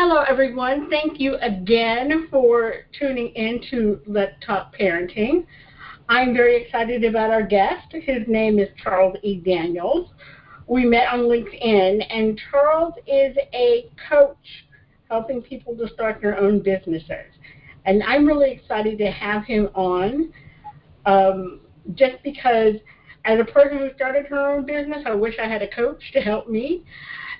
Hello, everyone. Thank you again for tuning in to Let's Talk Parenting. I'm very excited about our guest. His name is Charles E. Daniels. We met on LinkedIn, and Charles is a coach helping people to start their own businesses. And I'm really excited to have him on um, just because, as a person who started her own business, I wish I had a coach to help me.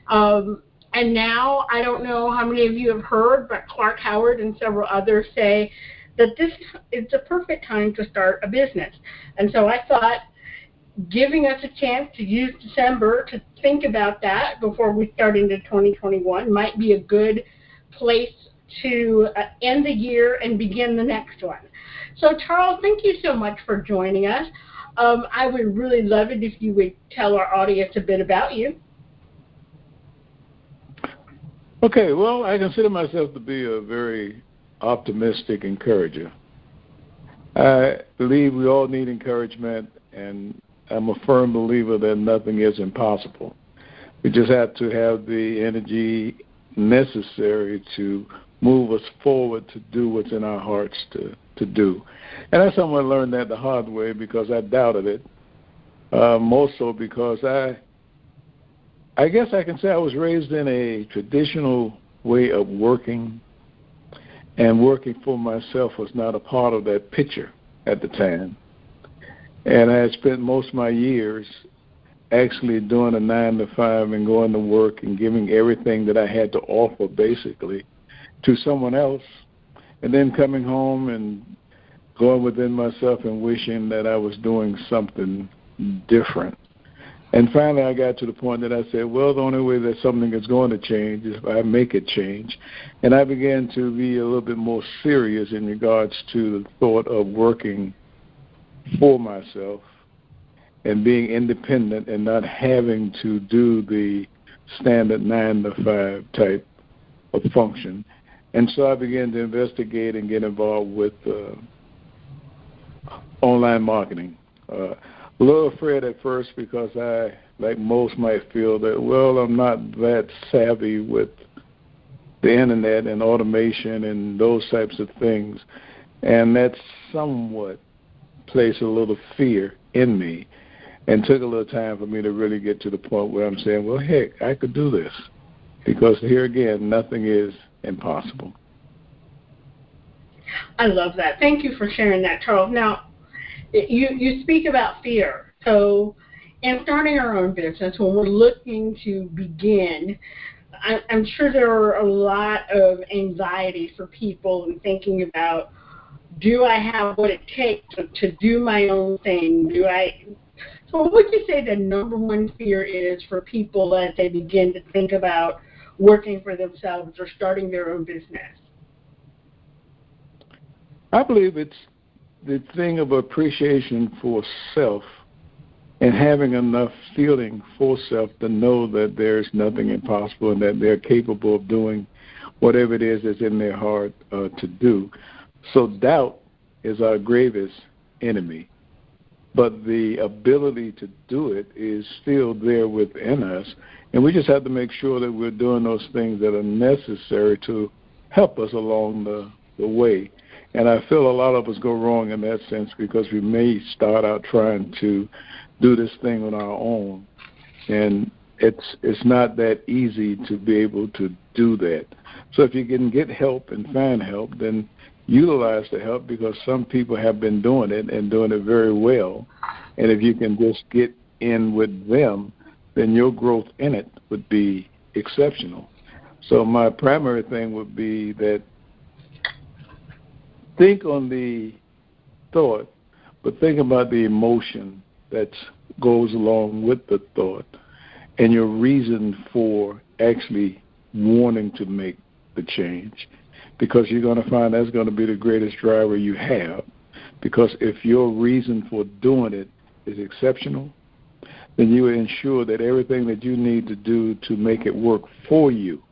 Um, and now, I don't know how many of you have heard, but Clark Howard and several others say that this is the perfect time to start a business. And so I thought giving us a chance to use December to think about that before we start into 2021 might be a good place to uh, end the year and begin the next one. So, Charles, thank you so much for joining us. Um, I would really love it if you would tell our audience a bit about you. Okay, well, I consider myself to be a very optimistic encourager. I believe we all need encouragement, and I'm a firm believer that nothing is impossible. We just have to have the energy necessary to move us forward to do what's in our hearts to, to do. And I somewhat learned that the hard way because I doubted it. Uh, more so because I I guess I can say I was raised in a traditional way of working, and working for myself was not a part of that picture at the time. And I had spent most of my years actually doing a nine to five and going to work and giving everything that I had to offer basically to someone else, and then coming home and going within myself and wishing that I was doing something different. And finally, I got to the point that I said, well, the only way that something is going to change is if I make it change. And I began to be a little bit more serious in regards to the thought of working for myself and being independent and not having to do the standard nine to five type of function. And so I began to investigate and get involved with uh, online marketing. Uh, a little afraid at first because I, like most, might feel that, well, I'm not that savvy with the internet and automation and those types of things. And that somewhat placed a little fear in me and took a little time for me to really get to the point where I'm saying, well, heck, I could do this. Because here again, nothing is impossible. I love that. Thank you for sharing that, Charles. Now, you you speak about fear. So, in starting our own business, when we're looking to begin, I, I'm sure there are a lot of anxiety for people and thinking about, do I have what it takes to, to do my own thing? Do I? So, what would you say the number one fear is for people as they begin to think about working for themselves or starting their own business? I believe it's the thing of appreciation for self and having enough feeling for self to know that there's nothing impossible and that they're capable of doing whatever it is that's in their heart uh, to do. So doubt is our gravest enemy. But the ability to do it is still there within us. And we just have to make sure that we're doing those things that are necessary to help us along the, the way. And I feel a lot of us go wrong in that sense because we may start out trying to do this thing on our own, and it's it's not that easy to be able to do that. So if you can get help and find help, then utilize the help because some people have been doing it and doing it very well. And if you can just get in with them, then your growth in it would be exceptional. So my primary thing would be that think on the thought, but think about the emotion that goes along with the thought and your reason for actually wanting to make the change. Because you're going to find that's going to be the greatest driver you have. Because if your reason for doing it is exceptional, then you ensure that everything that you need to do to make it work for you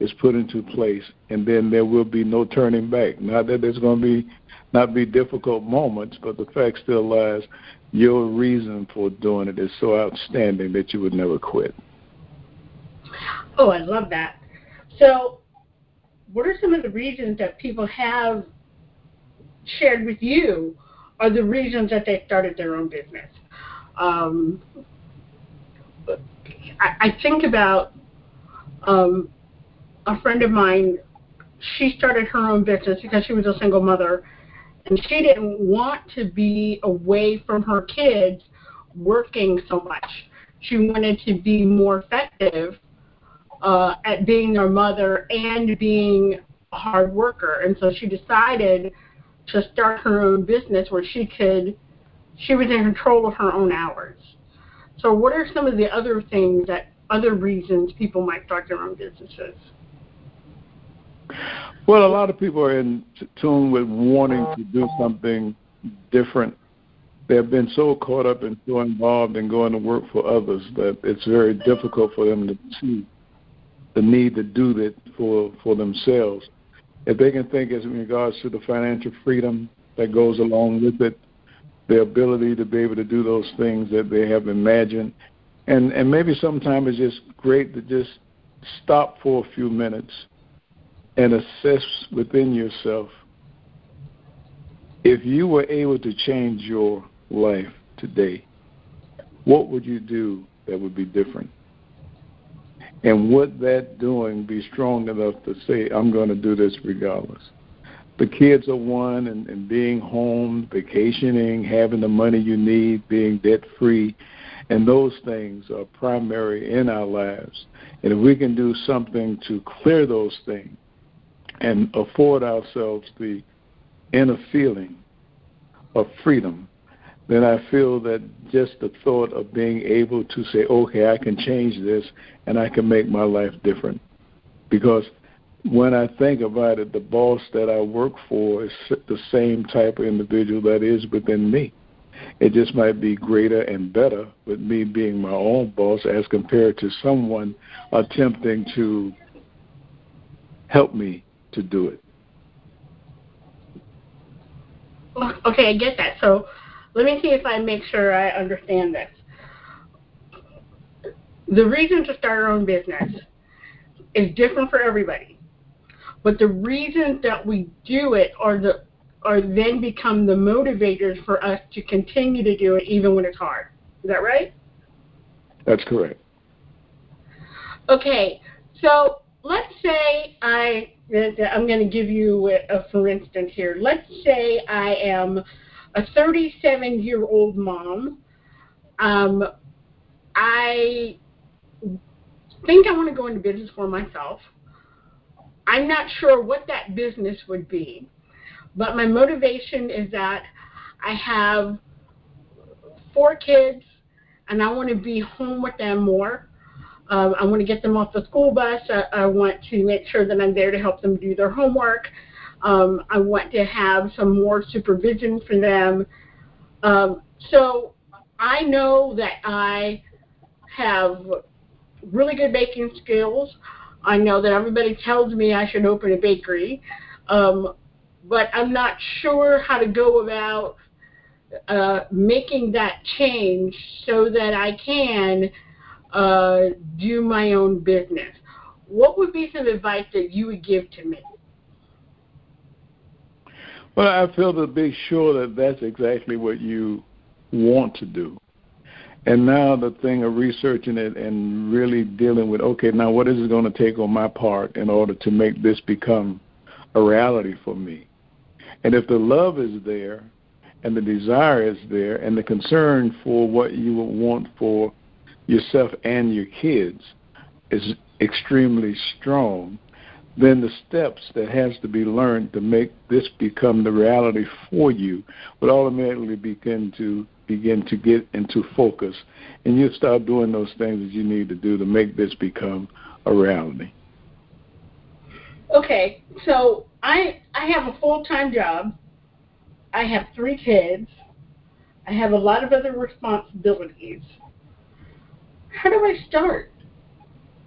is put into place, and then there will be no turning back. Not that there's going to be not be difficult moments, but the fact still lies your reason for doing it is so outstanding that you would never quit. Oh, I love that. So, what are some of the reasons that people have shared with you are the reasons that they started their own business? Um, I, I think about um, a friend of mine. She started her own business because she was a single mother, and she didn't want to be away from her kids working so much. She wanted to be more effective uh, at being their mother and being a hard worker. And so she decided to start her own business where she could, she was in control of her own hours. So, what are some of the other things that, other reasons people might start their own businesses? Well, a lot of people are in tune with wanting to do something different. They have been so caught up and so involved in going to work for others that it's very difficult for them to see the need to do that for for themselves. If they can think as in regards to the financial freedom that goes along with it, the ability to be able to do those things that they have imagined, and and maybe sometimes it's just great to just stop for a few minutes and assess within yourself if you were able to change your life today, what would you do that would be different? And would that doing be strong enough to say, I'm going to do this regardless? The kids are one, and, and being home, vacationing, having the money you need, being debt free, and those things are primary in our lives. And if we can do something to clear those things and afford ourselves the inner feeling of freedom, then I feel that just the thought of being able to say, okay, I can change this and I can make my life different. Because when I think about it, the boss that I work for is the same type of individual that is within me. It just might be greater and better with me being my own boss as compared to someone attempting to help me to do it. Okay, I get that. So let me see if I make sure I understand this. The reason to start our own business is different for everybody. But the reasons that we do it are the are then become the motivators for us to continue to do it even when it's hard. Is that right? That's correct. Okay, so let's say I I'm going to give you a, a for instance here. Let's say I am a 37 year old mom. Um, I think I want to go into business for myself. I'm not sure what that business would be, but my motivation is that I have four kids and I want to be home with them more. Um, I want to get them off the school bus. I, I want to make sure that I'm there to help them do their homework. Um, I want to have some more supervision for them. Um, so I know that I have really good baking skills. I know that everybody tells me I should open a bakery, um, but I'm not sure how to go about uh, making that change so that I can uh, do my own business. What would be some advice that you would give to me? Well, I feel to be sure that that's exactly what you want to do. And now the thing of researching it and really dealing with, okay, now what is it going to take on my part in order to make this become a reality for me? And if the love is there and the desire is there and the concern for what you would want for yourself and your kids is extremely strong, then the steps that has to be learned to make this become the reality for you would automatically begin to begin to get into focus and you'll start doing those things that you need to do to make this become a reality. Okay, so I I have a full time job. I have three kids. I have a lot of other responsibilities. How do I start?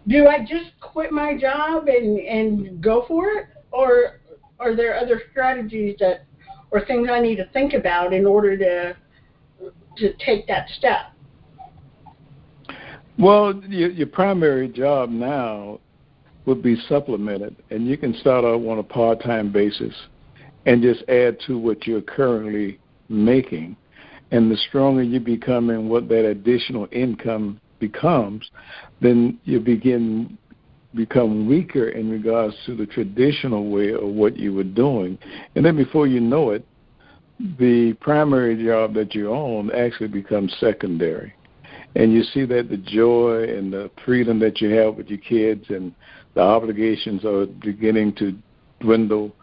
do I just quit my job and and go for it, or are there other strategies that or things I need to think about in order to to take that step? Well, your, your primary job now would be supplemented, and you can start out on a part-time basis and just add to what you're currently making. And the stronger you become in what that additional income becomes, then you begin become weaker in regards to the traditional way of what you were doing. And then before you know it, the primary job that you own actually becomes secondary. And you see that the joy and the freedom that you have with your kids and the obligations are beginning to dwindle,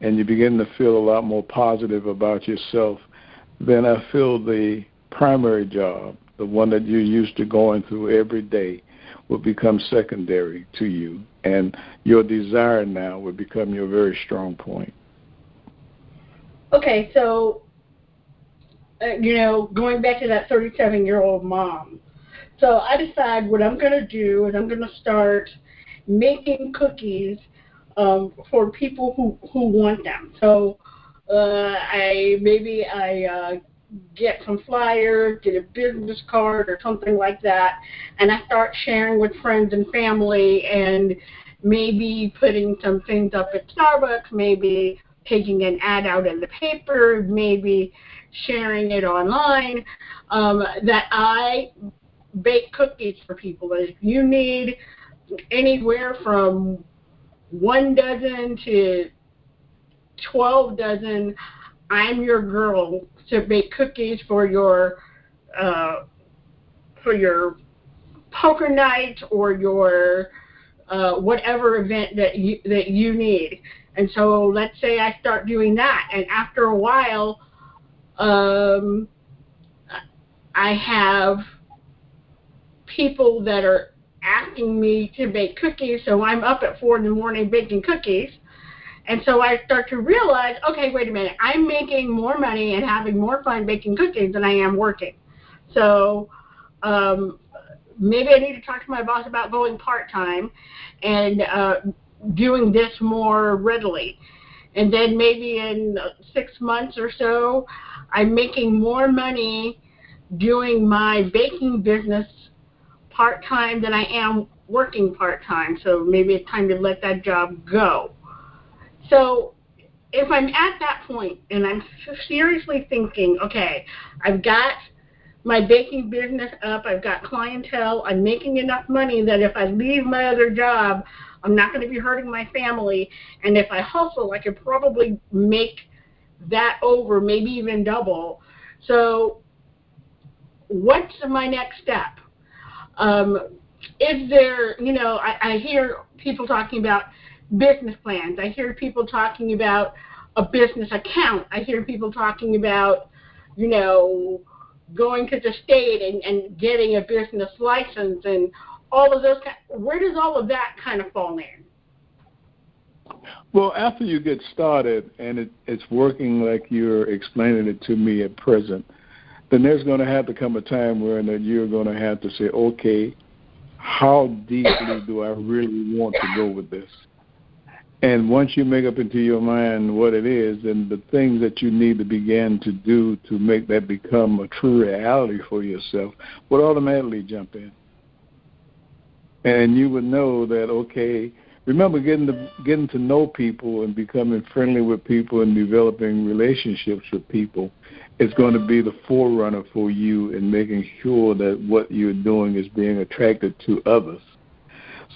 and you begin to feel a lot more positive about yourself, then I feel the primary job, the one that you're used to going through every day, will become secondary to you, and your desire now will become your very strong point. Okay, so uh, you know, going back to that 37 year old mom. So I decide what I'm going to do is I'm going to start making cookies um, for people who who want them. So uh, I maybe I uh, get some flyers, get a business card or something like that, and I start sharing with friends and family and maybe putting some things up at Starbucks, maybe taking an ad out in the paper, maybe sharing it online, um, that I bake cookies for people. If you need anywhere from one dozen to 12 dozen, I'm your girl to bake cookies for your uh, for your poker night or your uh, whatever event that you that you need. And so let's say I start doing that, and after a while, um, I have people that are asking me to bake cookies, so I'm up at four in the morning baking cookies. And so I start to realize, okay, wait a minute, I'm making more money and having more fun baking cookies than I am working. So um, maybe I need to talk to my boss about going part time and uh, doing this more readily. And then maybe in six months or so, I'm making more money doing my baking business part time than I am working part time. So maybe it's time to let that job go. So if I'm at that point and I'm seriously thinking, okay, I've got my baking business up, I've got clientele, I'm making enough money that if I leave my other job, I'm not going to be hurting my family. And if I hustle, I could probably make that over, maybe even double. So, what's my next step? Um, is there, you know, I, I hear people talking about business plans. I hear people talking about a business account. I hear people talking about, you know, going to the state and, and getting a business license and all of those. Where does all of that kind of fall in? Well, after you get started and it, it's working like you're explaining it to me at present, then there's going to have to come a time where that you're going to have to say, okay, how deeply do I really want to go with this? And once you make up into your mind what it is and the things that you need to begin to do to make that become a true reality for yourself, would automatically jump in. And you would know that okay, remember getting to getting to know people and becoming friendly with people and developing relationships with people is going to be the forerunner for you in making sure that what you're doing is being attracted to others.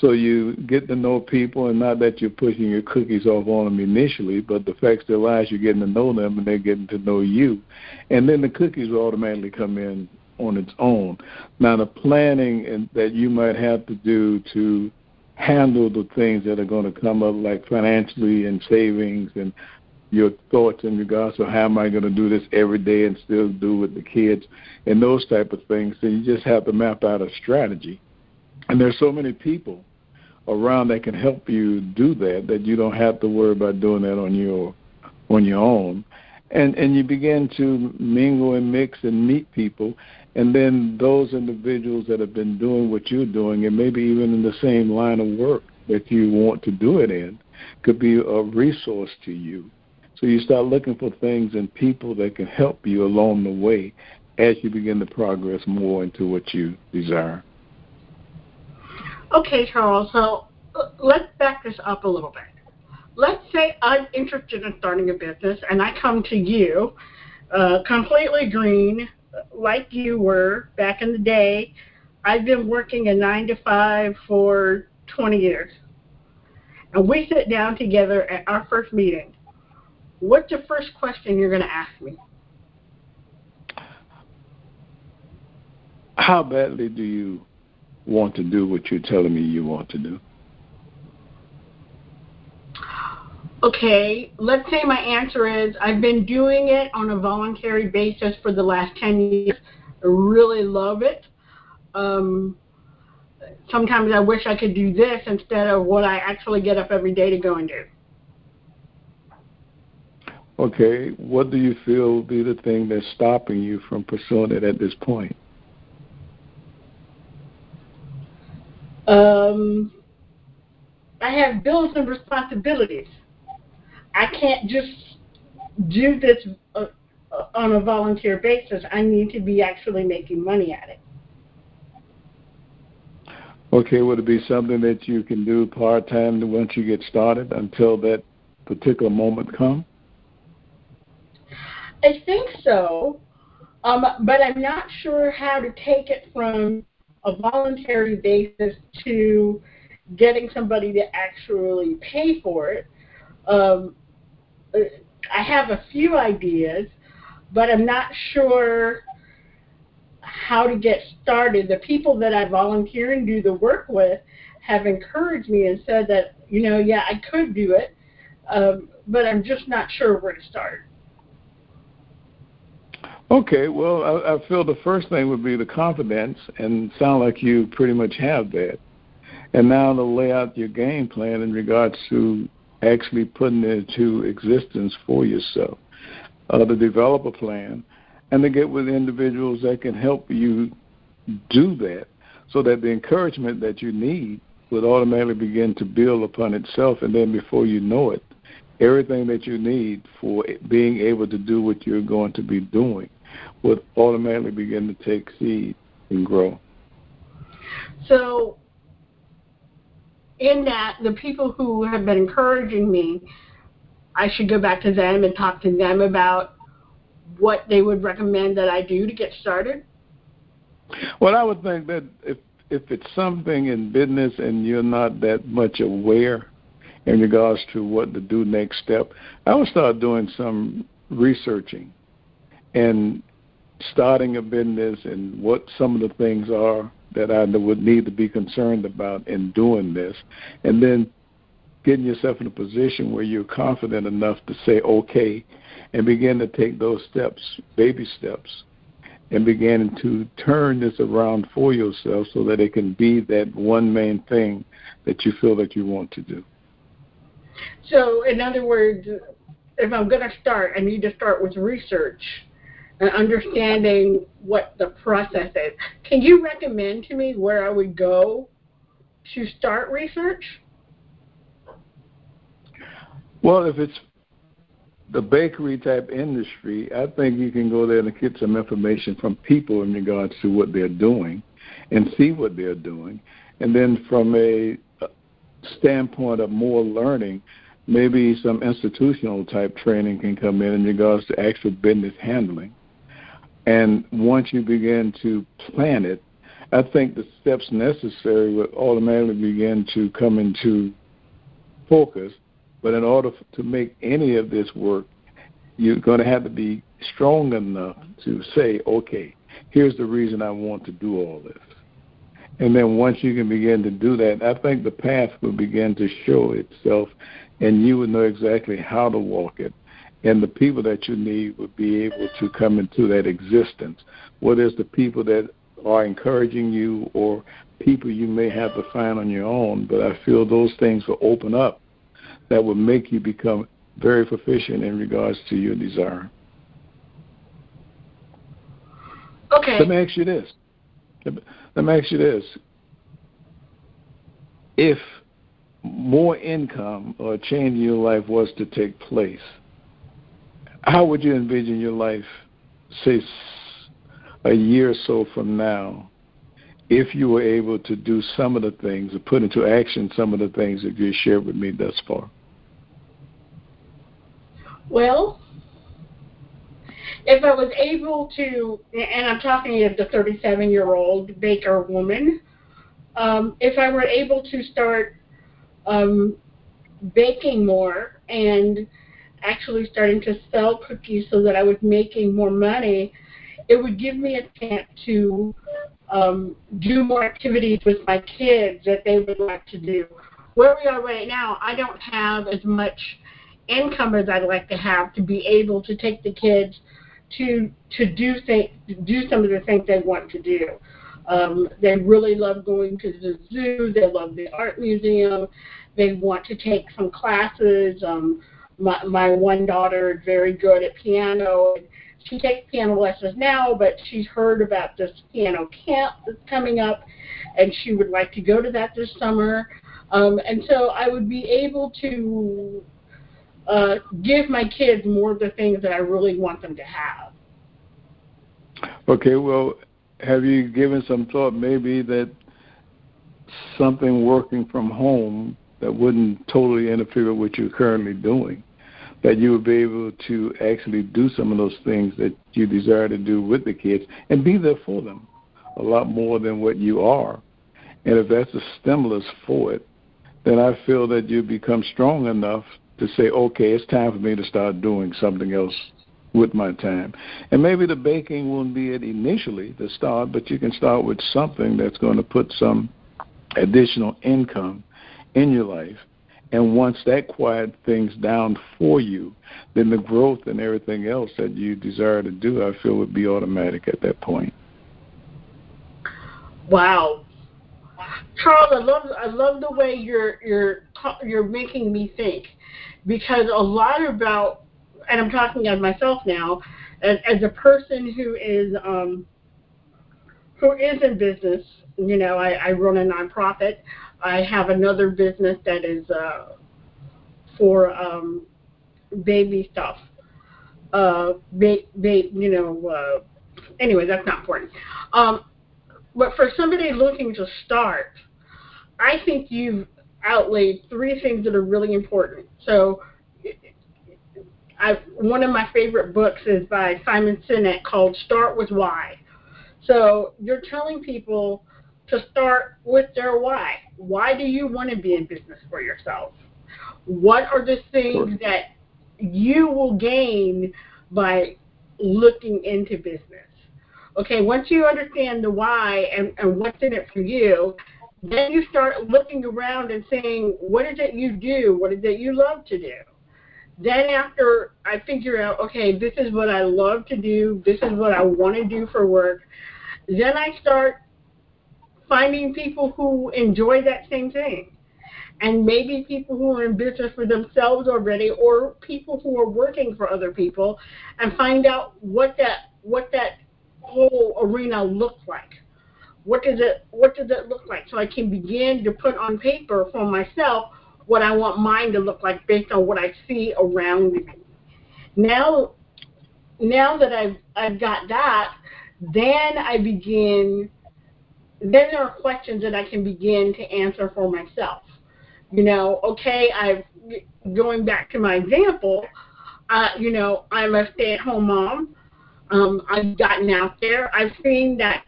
So you get to know people, and not that you're pushing your cookies off on them initially, but the fact still lies you're getting to know them, and they're getting to know you, and then the cookies will automatically come in on its own. Now the planning that you might have to do to handle the things that are going to come up, like financially and savings and your thoughts in regards to how am I going to do this every day and still do with the kids and those type of things. So you just have to map out a strategy. And there's so many people around that can help you do that that you don't have to worry about doing that on your on your own. And and you begin to mingle and mix and meet people and then those individuals that have been doing what you're doing and maybe even in the same line of work that you want to do it in could be a resource to you. So you start looking for things and people that can help you along the way as you begin to progress more into what you desire. Okay, Charles. So let's back this up a little bit. Let's say I'm interested in starting a business and I come to you uh, completely green, like you were back in the day. I've been working a nine to five for 20 years. And we sit down together at our first meeting. What's the first question you're going to ask me? How badly do you want to do what you're telling me you want to do? Okay, let's say my answer is I've been doing it on a voluntary basis for the last 10 years. I really love it. Um, sometimes I wish I could do this instead of what I actually get up every day to go and do. Okay, what do you feel be the thing that's stopping you from pursuing it at this point? Um, I have bills and responsibilities. I can't just do this uh, uh, on a volunteer basis. I need to be actually making money at it. Okay, would it be something that you can do part time once you get started until that particular moment comes? I think so, um, but I'm not sure how to take it from a voluntary basis to getting somebody to actually pay for it. Um, I have a few ideas, but I'm not sure how to get started. The people that I volunteer and do the work with have encouraged me and said that, you know, yeah, I could do it, um, but I'm just not sure where to start. Okay, well, I, I feel the first thing would be the confidence, and sound like you pretty much have that. And now to lay out your game plan in regards to actually putting it into existence for yourself. Uh, to develop a plan and to get with individuals that can help you do that so that the encouragement that you need would automatically begin to build upon itself and then before you know it everything that you need for being able to do what you're going to be doing would automatically begin to take seed and grow so in that the people who have been encouraging me, I should go back to them and talk to them about what they would recommend that I do to get started? Well, I would think that if if it's something in business and you're not that much aware in regards to what to do next step, I would start doing some researching and starting a business and what some of the things are that I would need to be concerned about in doing this, and then getting yourself in a position where you're confident enough to say okay and begin to take those steps, baby steps, and begin to turn this around for yourself so that it can be that one main thing that you feel that you want to do. So, in other words, if I'm going to start, I need to start with research and understanding what the process is. Can you recommend to me where I would go to start research? Well, if it's the bakery type industry, I think you can go there and get some information from people in regards to what they're doing and see what they're doing. And then from a uh, standpoint of more learning, maybe some institutional type training can come in in regards to actual business handling and once you begin to plan it, I think the steps necessary will automatically begin to come into focus. But in order to make any of this work, you're going to have to be strong enough to say, okay, here's the reason I want to do all this. And then once you can begin to do that, I think the path will begin to show itself, and you will know exactly how to walk it and the people that you need would be able to come into that existence. Whether it's the people that are encouraging you or people you may have to find on your own, but I feel those things will open up that will make you become very proficient in regards to your desire. Okay. Let me ask you this. Let me ask you this. If more income or change in your life was to take place, how would you envision your life, say, a year or so from now, if you were able to do some of the things or put into action some of the things that you shared with me thus far? Well, if I was able to, and I'm talking as the 37 year old baker woman, um, if I were able to start um, baking more and actually starting to sell cookies so that I was making more money, it would give me a chance to um, do more activities with my kids that they would like to do. Where we are right now, I don't have as much income as I'd like to have to be able to take the kids to to do th- do some of the things they want to do. Um, they really love going to the zoo. They love the art museum. They want to take some classes. Um, my, my one daughter is very good at piano. And She takes piano lessons now, but she's heard about this piano camp that's coming up, and she would like to go to that this summer. Um, and so I would be able to uh, give my kids more of the things that I really want them to have. Okay, well, have you given some thought maybe that something working from home that wouldn't totally interfere with what you're currently doing, that you would be able to actually do some of those things that you desire to do with the kids and be there for them a lot more than what you are. And if that's a stimulus for it, then I feel that you become strong enough to say, okay, it's time for me to start doing something else with my time. And maybe the baking won't be it initially to start, but you can start with something that's going to put some additional income in your life. And once that quiet things down for you, then the growth and everything else that you desire to do, I feel would be automatic at that point. Wow, Charles, I love I love the way you're you're you're making me think, because a lot about and I'm talking of myself now, as, as a person who is um, who is in business. You know, I, I run a nonprofit. I have another business that is uh, for um, baby stuff. Uh, ba- ba- you know, uh, anyway, that's not important. Um, but for somebody looking to start, I think you've outlaid three things that are really important. So I, one of my favorite books is by Simon Sinek called Start with Why. So you're telling people to start with their why. Why do you want to be in business for yourself? What are the things that you will gain by looking into business? Okay, once you understand the why and, and what's in it for you, then you start looking around and saying, what is it you do? What is it you love to do? then after I figure out, okay, this is what I love to do, this is what I want to do for work, then I start finding people who enjoy that same thing. And maybe people who are in business for themselves already or people who are working for other people and find out what that what that whole arena looks like. What does it what does it look like? So I can begin to put on paper for myself what I want mine to look like based on what I see around me. Now, now that I've I've got that, then I begin. Then there are questions that I can begin to answer for myself. You know, okay, I've going back to my example. Uh, you know, I'm a stay-at-home mom. Um, I've gotten out there. I've seen that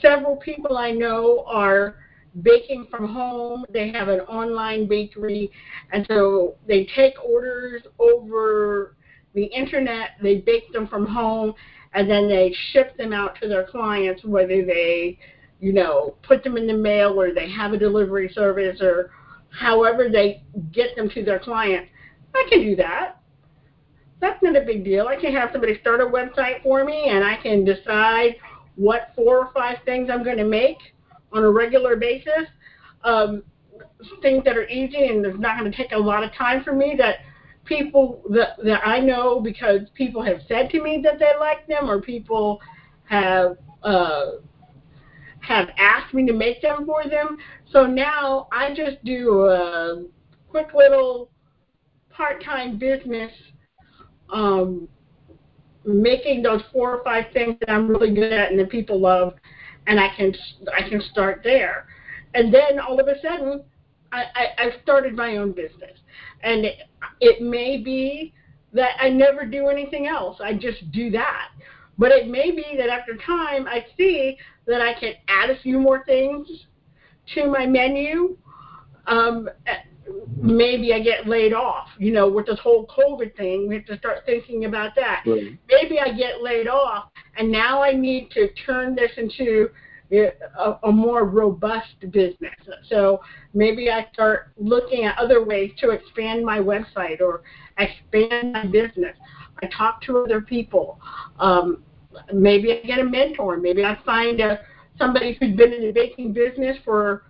several people I know are baking from home. They have an online bakery, and so they take orders over the internet. They bake them from home, and then they ship them out to their clients, whether they, you know, put them in the mail or they have a delivery service or however they get them to their clients. I can do that. That's not a big deal. I can have somebody start a website for me, and I can decide what four or five things I'm going to make on a regular basis. Um, things that are easy and it's not going to take a lot of time for me that people that, that I know because people have said to me that they like them or people have uh, have asked me to make them for them. So now I just do a quick little part-time business um, making those four or five things that I'm really good at and that people love and I can I can start there. And then all of a sudden, I, I, I started my own business, and it, it may be that I never do anything else. I just do that. But it may be that after time, I see that I can add a few more things to my menu. Um, maybe I get laid off. You know, with this whole COVID thing, we have to start thinking about that. Right. Maybe I get laid off, and now I need to turn this into a, a more robust business. So maybe I start looking at other ways to expand my website or expand my business. I talk to other people. Um, maybe I get a mentor. Maybe I find a somebody who's been in the baking business for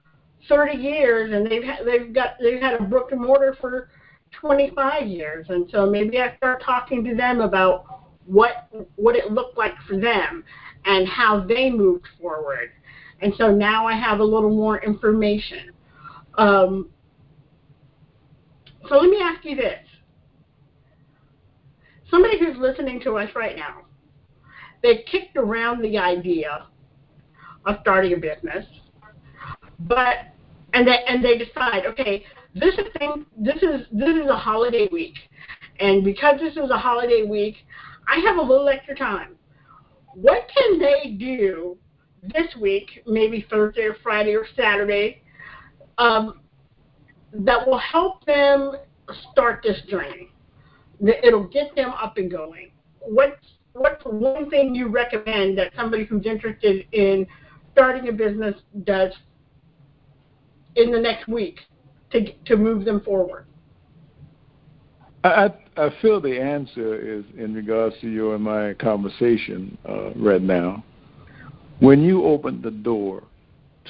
30 years and they've ha- they've got they've had a brick and mortar for 25 years, and so maybe I start talking to them about what what it looked like for them and how they moved forward. And so now I have a little more information. Um, so let me ask you this. Somebody who's listening to us right now, they've kicked around the idea of starting a business, but and they and they decide, okay, this is thing this is this is a holiday week. And because this is a holiday week, I have a little extra time what can they do this week, maybe Thursday or Friday or Saturday, um, that will help them start this journey? It'll get them up and going. What's what's one thing you recommend that somebody who's interested in starting a business does in the next week to to move them forward? I, I feel the answer is in regards to your and my conversation uh, right now. When you opened the door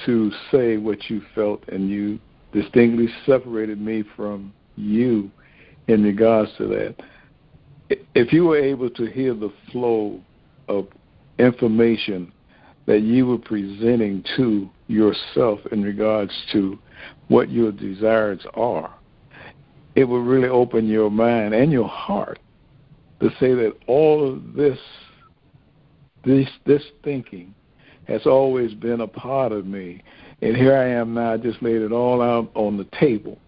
to say what you felt and you distinctly separated me from you in regards to that, if you were able to hear the flow of information that you were presenting to yourself in regards to what your desires are, it will really open your mind and your heart to say that all of this this this thinking has always been a part of me. And here I am now I just laid it all out on the table.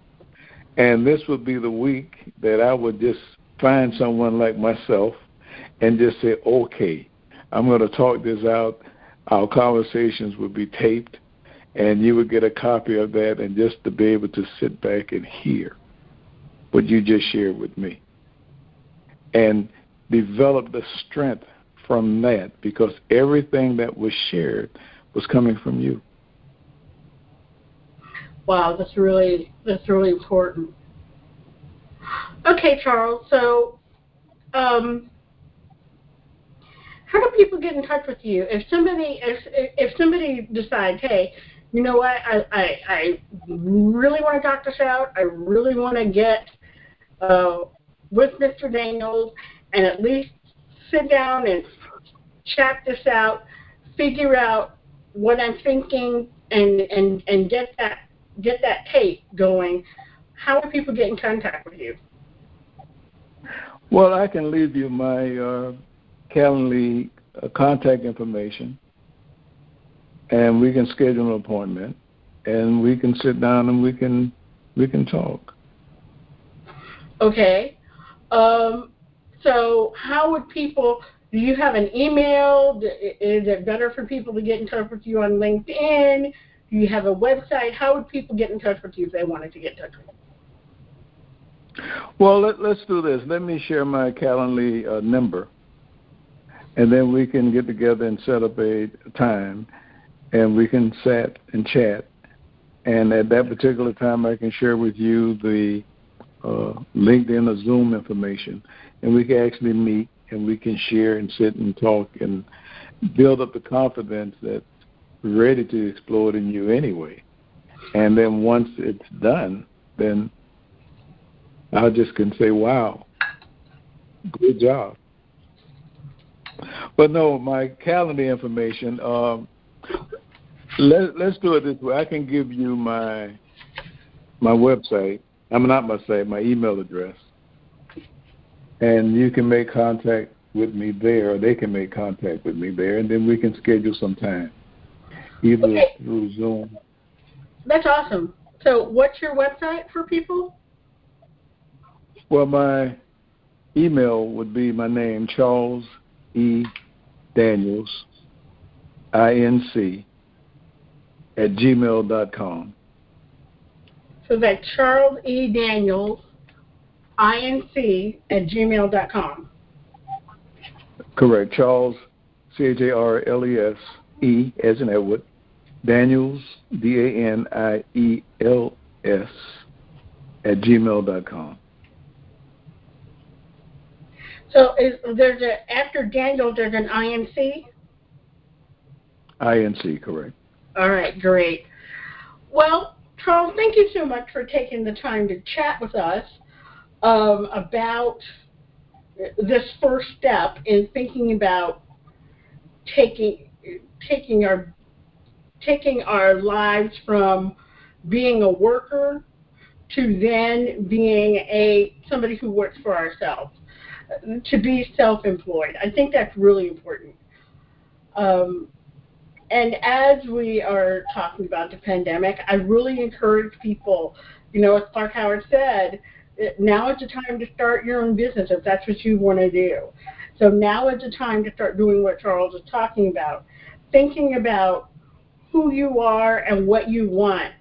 And this would be the week that I would just find someone like myself and just say okay I'm going to talk this out our conversations would be taped and you would get a copy of that and just to be able to sit back and hear what you just shared with me and develop the strength from that because everything that was shared was coming from you. Wow, that's really that's really important. Okay, Charles. So, um, how do people get in touch with you if somebody if if somebody decides, hey, you know what, I I, I really want to talk this out. I really want to get uh, with Mr. Daniels and at least sit down and chat this out, figure out what I'm thinking, and and and get that get that tape going. How would people get in contact with you? Well, I can leave you my uh, Calendly uh, contact information, and we can schedule an appointment, and we can sit down and we can we can talk. Okay. Um, so how would people? Do you have an email? Is it better for people to get in touch with you on LinkedIn? Do you have a website? How would people get in touch with you if they wanted to get in touch with you? Well, let, us do this. Let me share my Calendly uh, number, and then we can get together and set up a time, and we can sit and chat. And at that particular time, I can share with you the uh, LinkedIn or Zoom information, and we can actually meet and we can share and sit and talk and build up the confidence that's ready to explode in you anyway. And then once it's done, then I just can say, "Wow, good job." But no, my calendar information. Um, let, let's do it this way. I can give you my my website, I'm not my say my email address, and you can make contact with me there, or they can make contact with me there, and then we can schedule some time. either Okay. through Zoom. That's awesome. So, what's your website for people? Well, my email would be my name, Charles E. Daniels, I-N-C, at gmail dot com. So that's Charles E. Daniels, INC at gmail dot com. Correct. Charles, C H A R L E S E as in Edward. Daniels, D A N I E L S at gmail dot com. So is there's a after Daniel, there's an INC? INC, correct. All right, great. Well, Charles, thank you so much for taking the time to chat with us um, about this first step in thinking about taking taking our taking our lives from being a worker to then being a somebody who works for ourselves to be self-employed. I think that's really important. Um, and as we are talking about the pandemic, I really encourage people, you know, as Clark Howard said, now is the time to start your own business if that's what you want to do. So now is the time to start doing what Charles is talking about, thinking about who you are and what you want.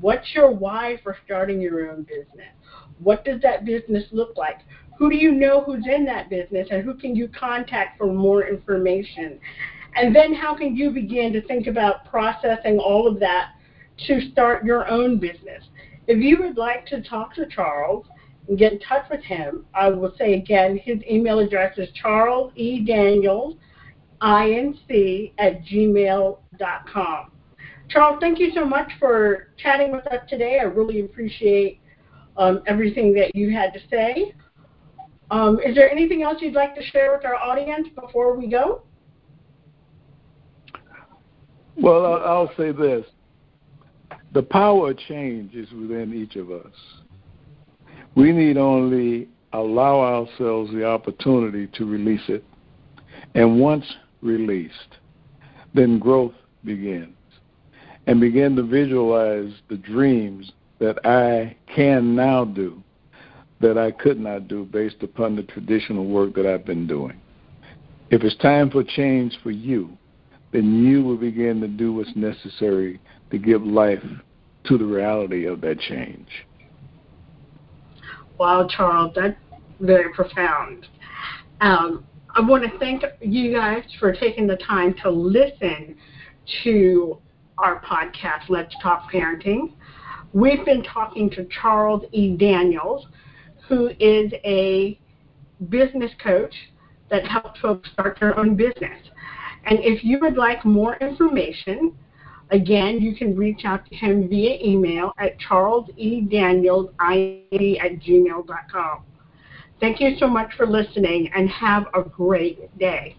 What's your why for starting your own business? What does that business look like? Who do you know who's in that business and who can you contact for more information? And then how can you begin to think about processing all of that to start your own business? If you would like to talk to Charles and get in touch with him, I will say again, his email address is Charles E. Daniels, inc at gmail.com. Charles, thank you so much for chatting with us today. I really appreciate um, everything that you had to say. Um, is there anything else you'd like to share with our audience before we go? Well, I'll, say this. The power of change is within each of us. We need only allow ourselves the opportunity to release it. And once released, then growth begins. And begin to visualize the dreams that I can now do that I could not do based upon the traditional work that I've been doing. If it's time for change for you, then you will begin to do what's necessary to give life to the reality of that change. Wow, Charles, that's very profound. Um, I want to thank you guys for taking the time to listen to our podcast, Let's Talk Parenting. We've been talking to Charles E. Daniels, who is a business coach that helps folks start their own business. And if you would like more information, again, you can reach out to him via email at charlesedanielsinc at gmail.com. Thank you so much for listening and have a great day.